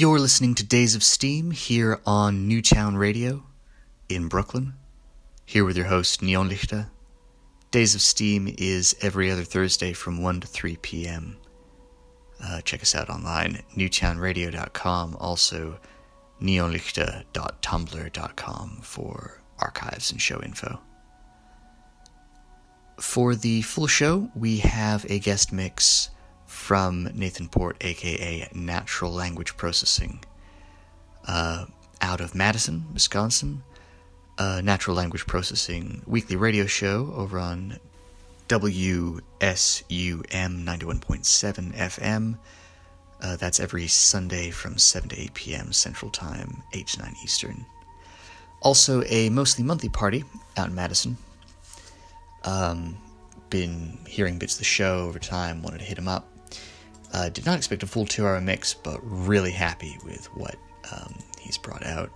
You're listening to Days of Steam here on Newtown Radio in Brooklyn. Here with your host, Neonlichter. Days of Steam is every other Thursday from 1 to 3 p.m. Uh, check us out online, newtownradio.com, also neonlichter.tumblr.com for archives and show info. For the full show, we have a guest mix from Nathan Port, aka Natural Language Processing, uh, out of Madison, Wisconsin. Uh, Natural Language Processing weekly radio show over on WSUM 91.7 FM. Uh, that's every Sunday from 7 to 8 p.m. Central Time, 8 to 9 Eastern. Also, a mostly monthly party out in Madison. Um, been hearing bits of the show over time, wanted to hit him up. Uh, did not expect a full two hour mix, but really happy with what um, he's brought out.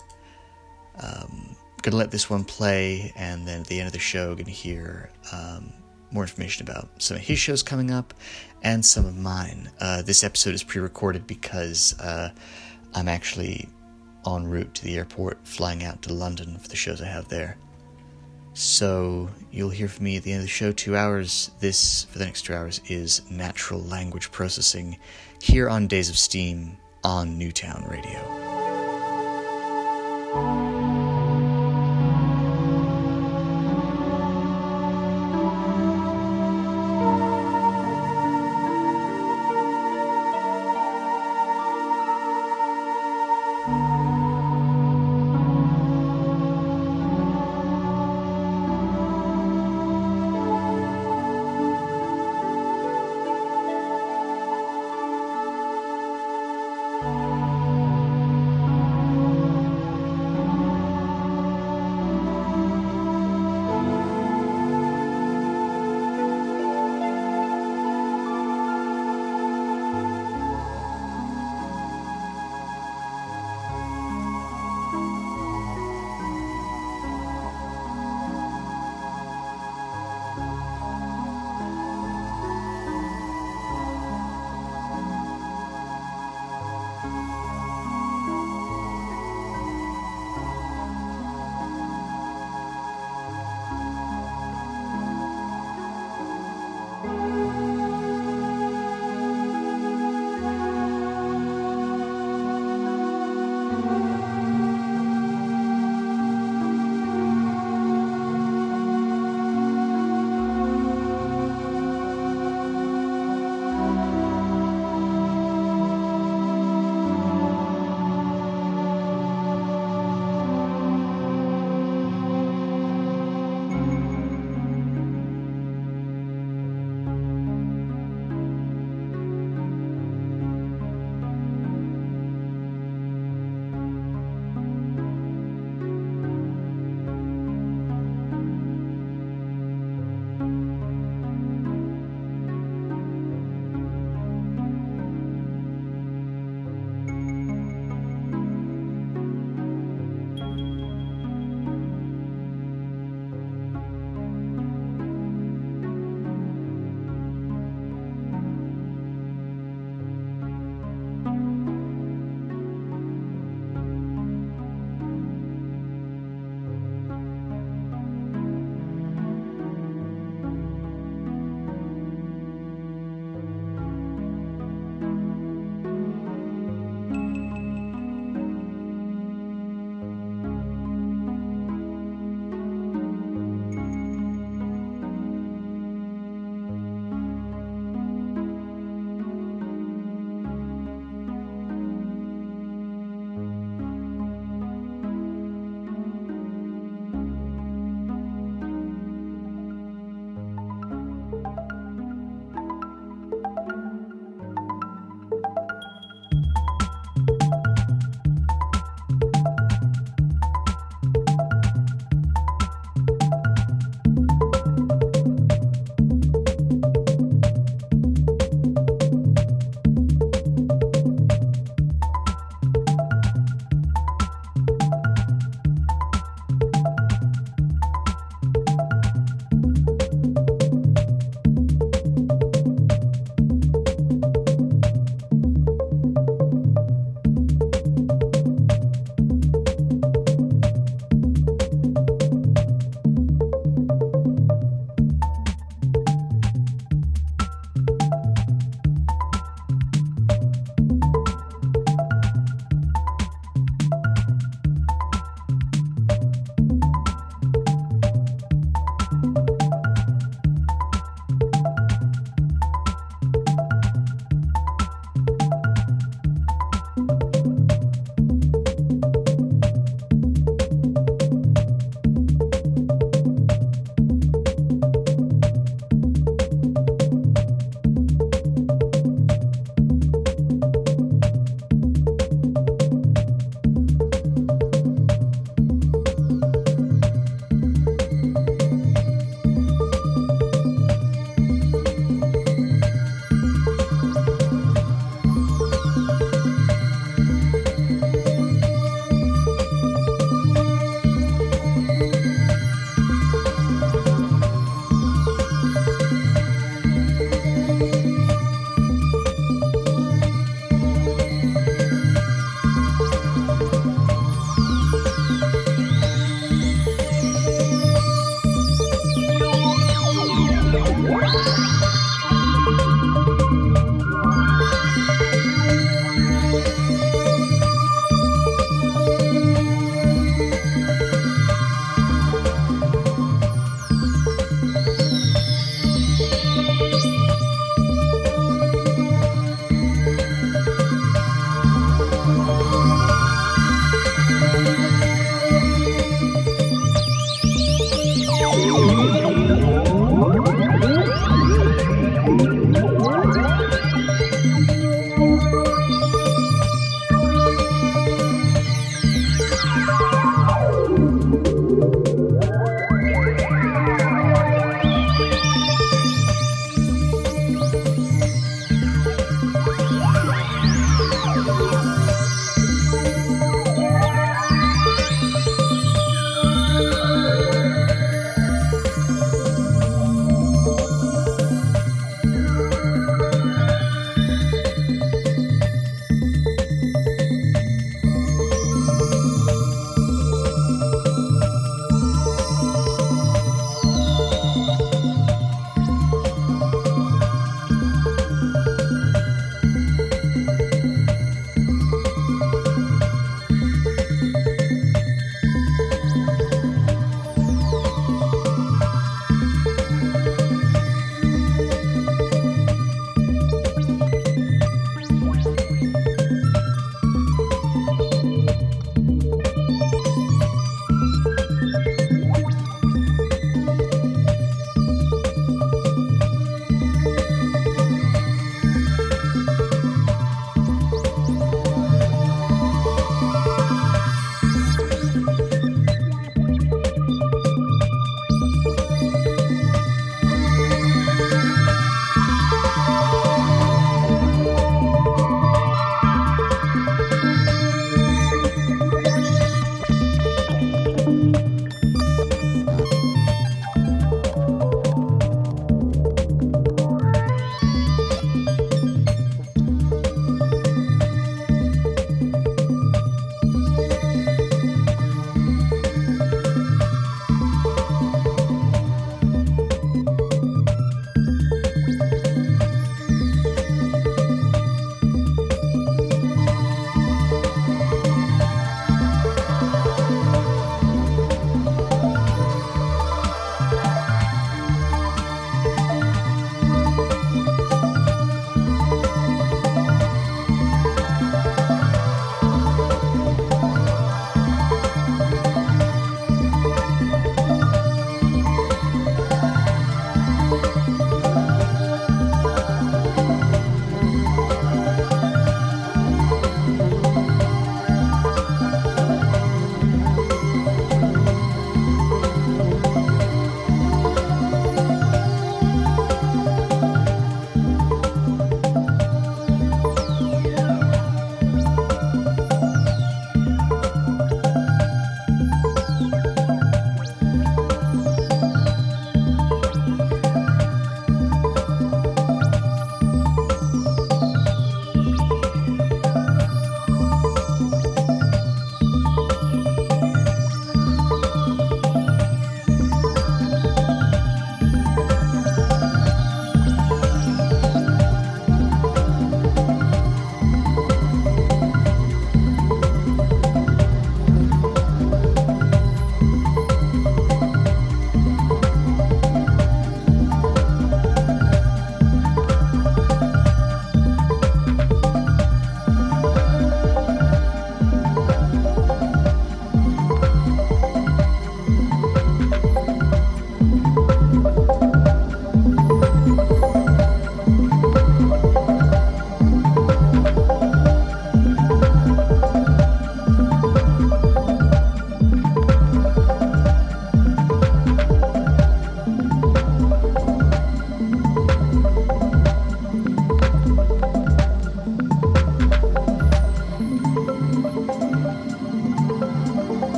Um, gonna let this one play, and then at the end of the show, gonna hear um, more information about some of his shows coming up and some of mine. Uh, this episode is pre recorded because uh, I'm actually en route to the airport, flying out to London for the shows I have there. So you'll hear from me at the end of the show. Two hours. This for the next two hours is natural language processing here on Days of Steam on Newtown Radio.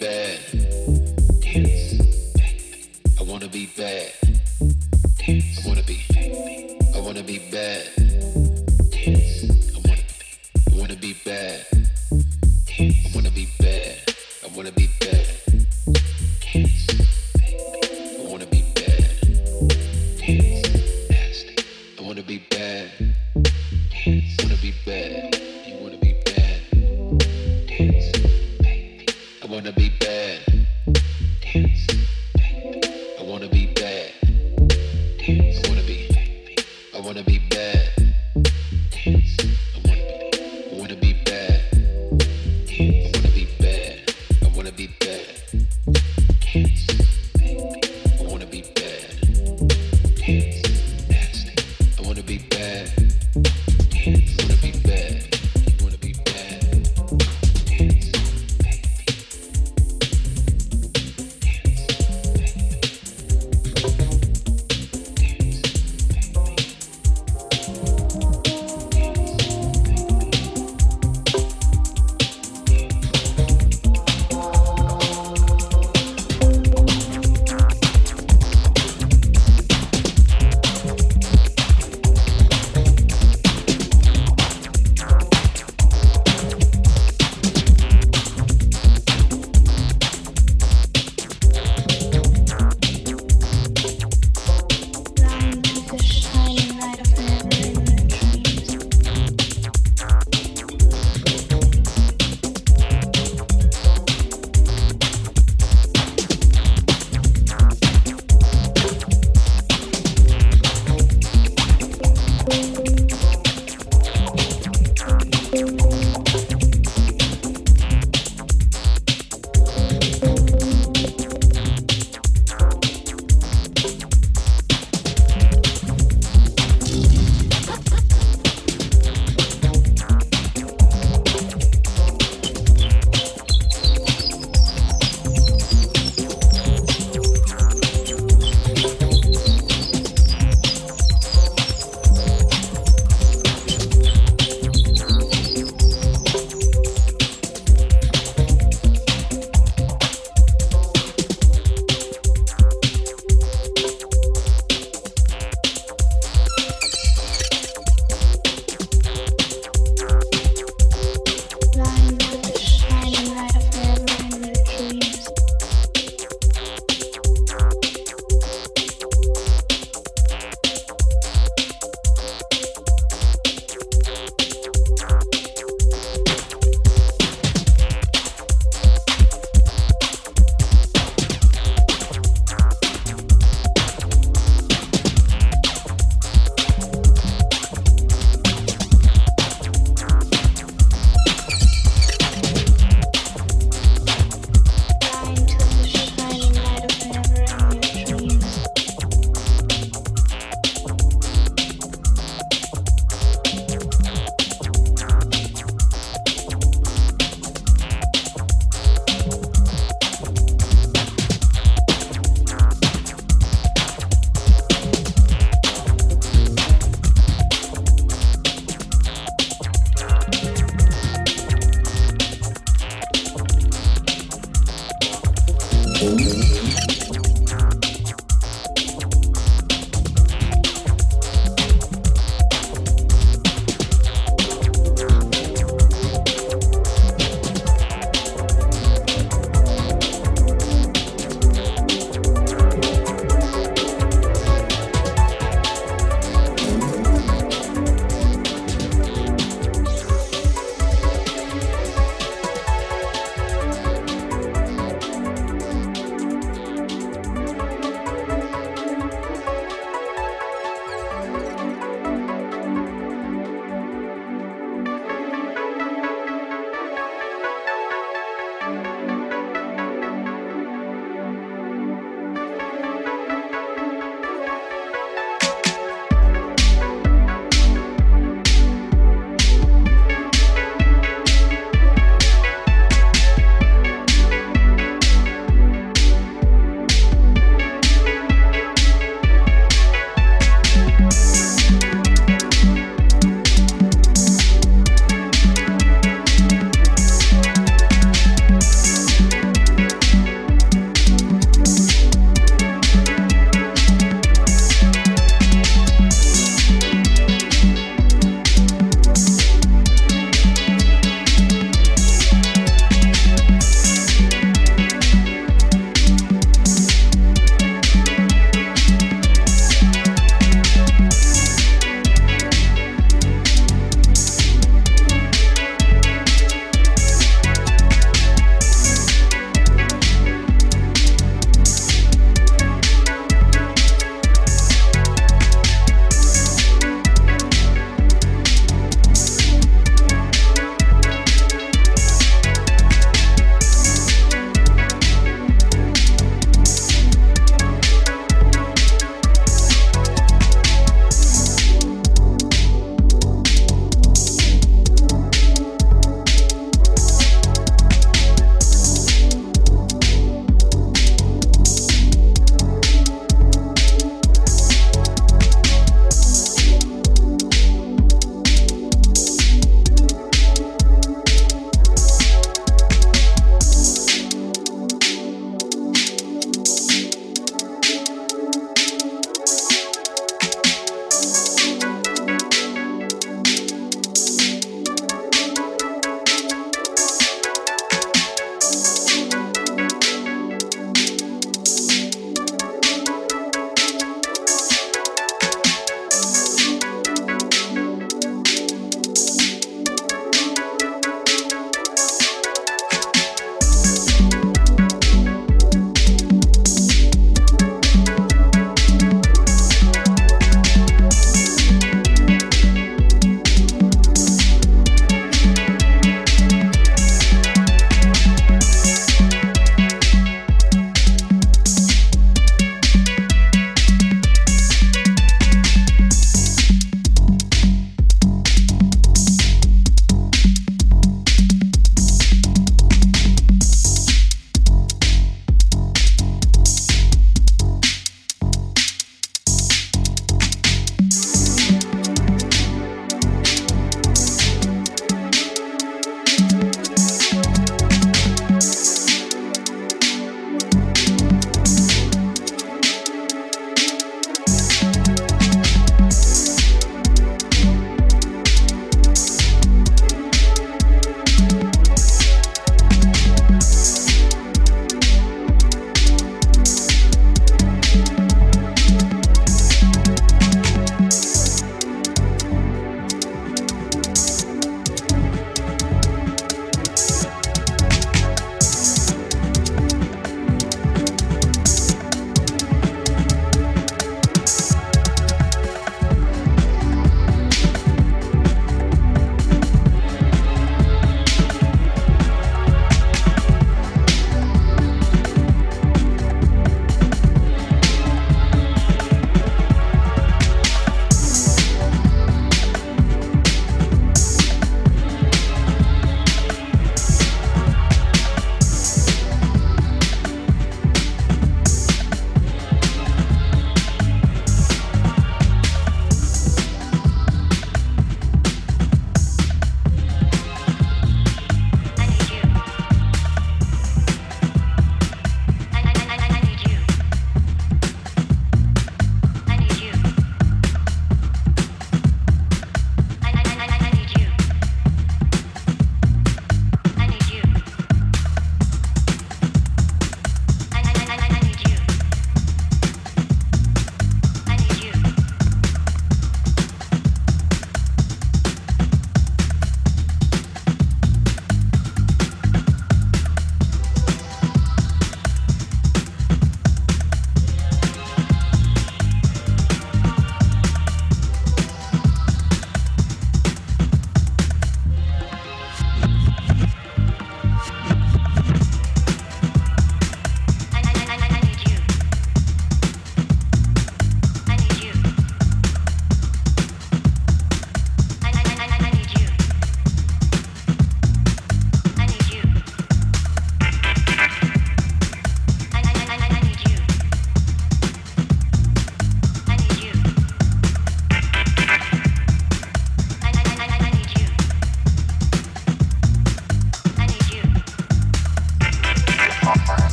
bad. Dance. I wanna be bad.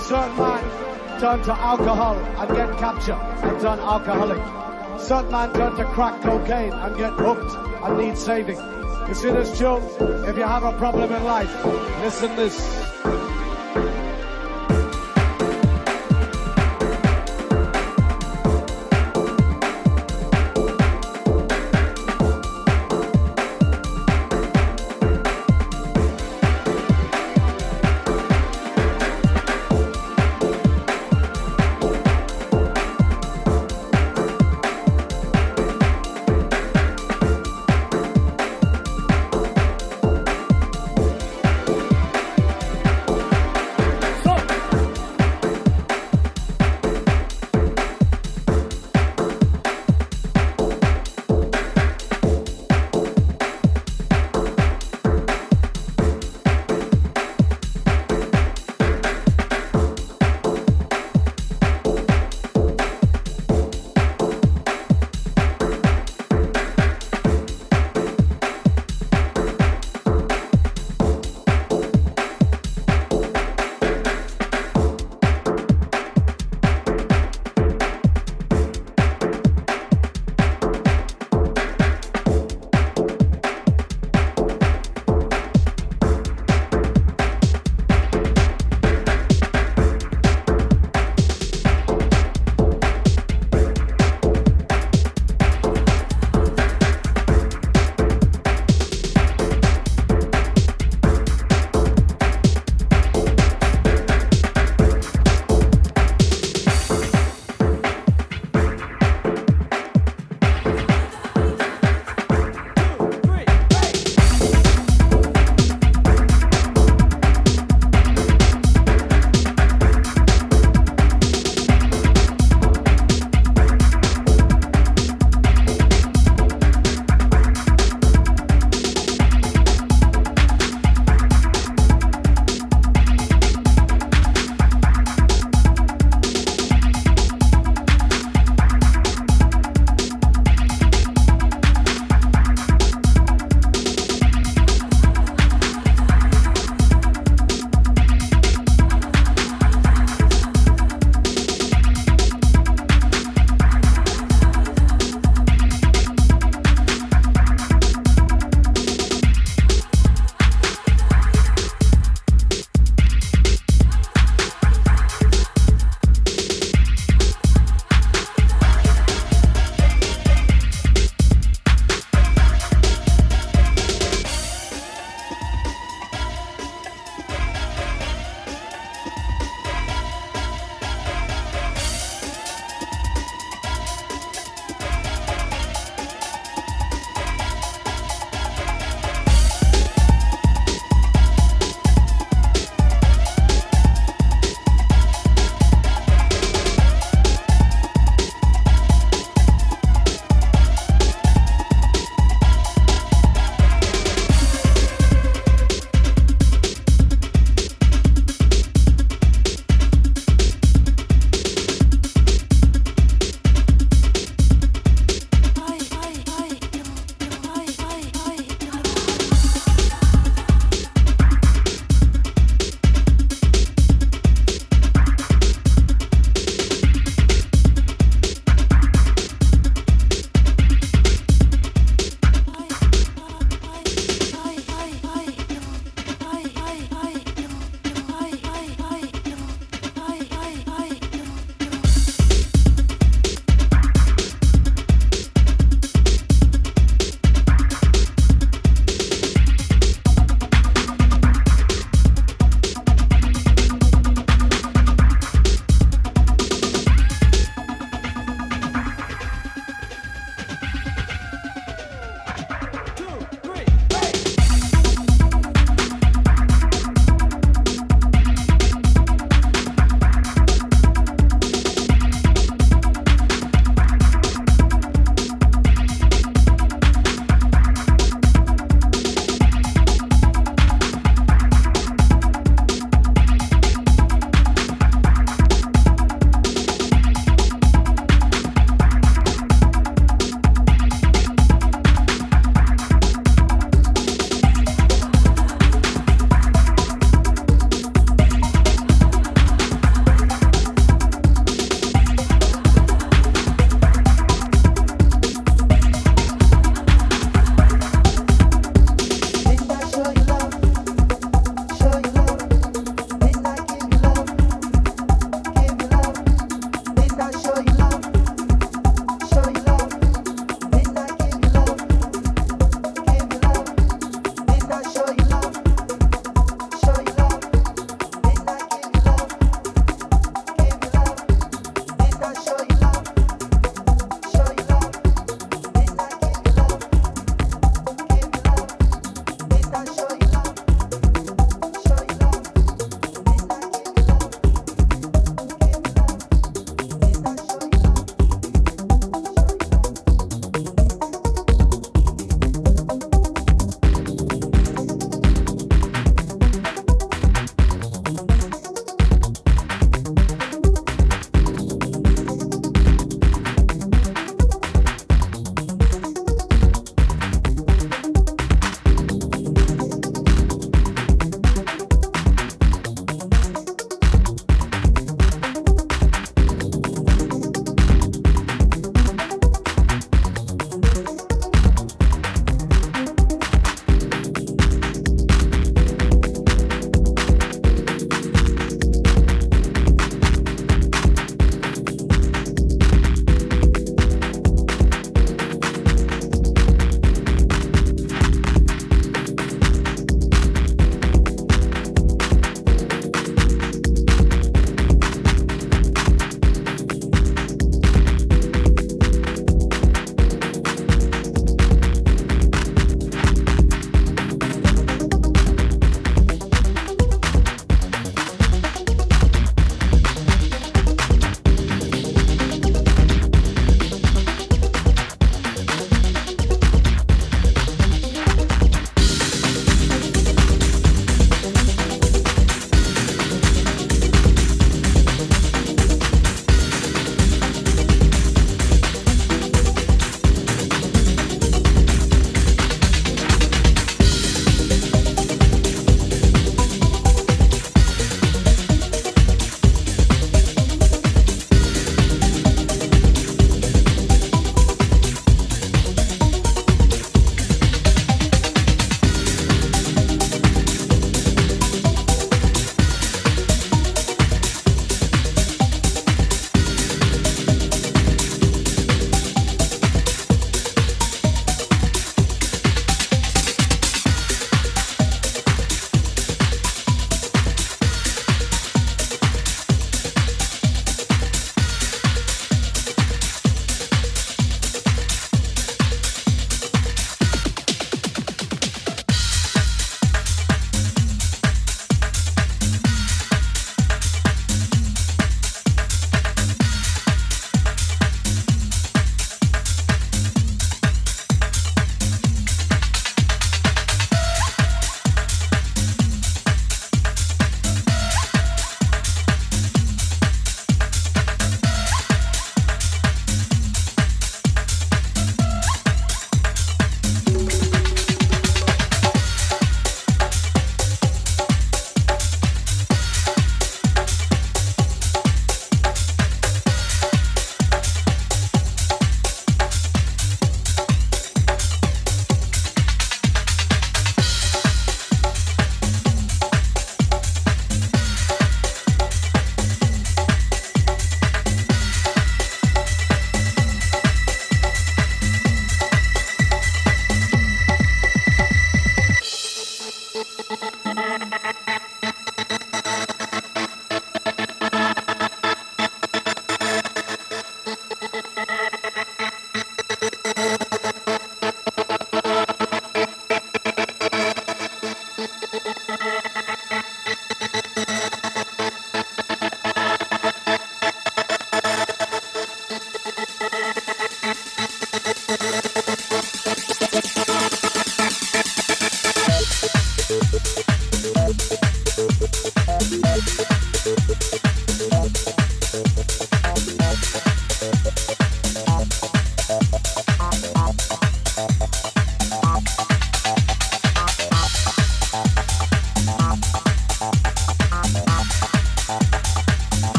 Certain man turned to alcohol and get captured and turn alcoholic. Certain man turned to crack cocaine and get hooked and need saving. You see this tune? If you have a problem in life, listen this.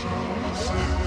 Shall we say?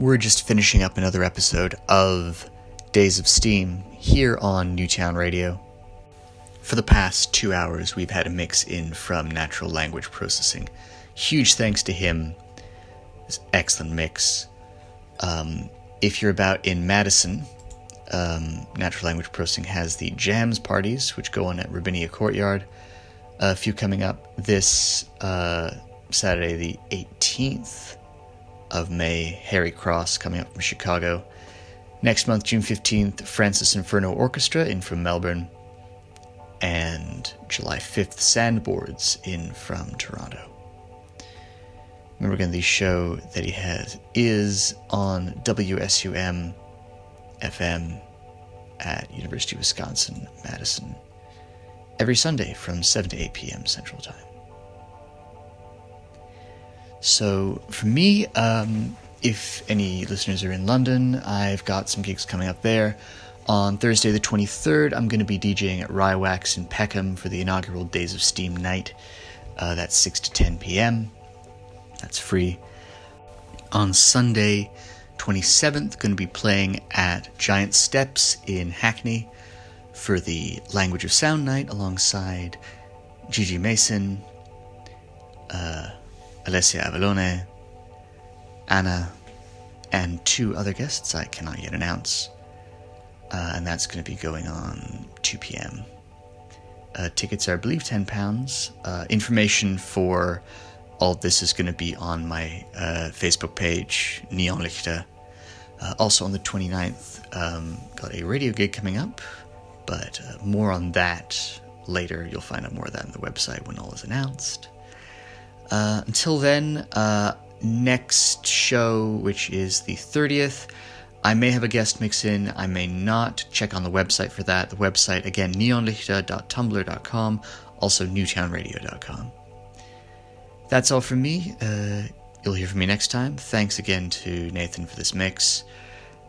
We're just finishing up another episode of Days of Steam here on Newtown Radio. For the past two hours, we've had a mix in from natural language processing. Huge thanks to him. Excellent mix. Um, if you're about in Madison, um, natural language processing has the jams parties, which go on at Robinia Courtyard. A few coming up this uh, Saturday, the 18th of May, Harry Cross coming up from Chicago. Next month, June 15th, Francis Inferno Orchestra in from Melbourne. And July 5th, Sandboards in from Toronto. Remember again, the show that he has is on WSUM FM at University of Wisconsin Madison every Sunday from 7 to 8 p.m. Central Time. So for me, um, if any listeners are in London, I've got some gigs coming up there. On Thursday, the 23rd, I'm going to be DJing at Rye Wax in Peckham for the inaugural Days of Steam night. Uh, that's 6 to 10 p.m. That's free. On Sunday, 27th, going to be playing at Giant Steps in Hackney for the Language of Sound night alongside Gigi Masin, uh, Alessia Avallone, Anna, and two other guests I cannot yet announce. Uh, and that's going to be going on 2 p.m. Uh, tickets are, I believe, £10. Uh, information for all this is going to be on my uh, Facebook page, Neonlichter. Uh, also on the 29th, um, got a radio gig coming up, but uh, more on that later. You'll find out more of that on the website when all is announced. Uh, until then, uh, next show, which is the 30th, I may have a guest mix in, I may not. Check on the website for that. The website, again, neonlichter.tumblr.com, also newtownradio.com. That's all from me. Uh, you'll hear from me next time. Thanks again to Nathan for this mix.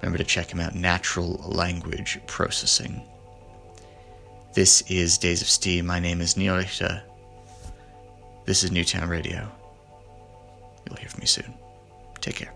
Remember to check him out, Natural Language Processing. This is Days of Steam. My name is Neil Richter. This is Newtown Radio. You'll hear from me soon. Take care.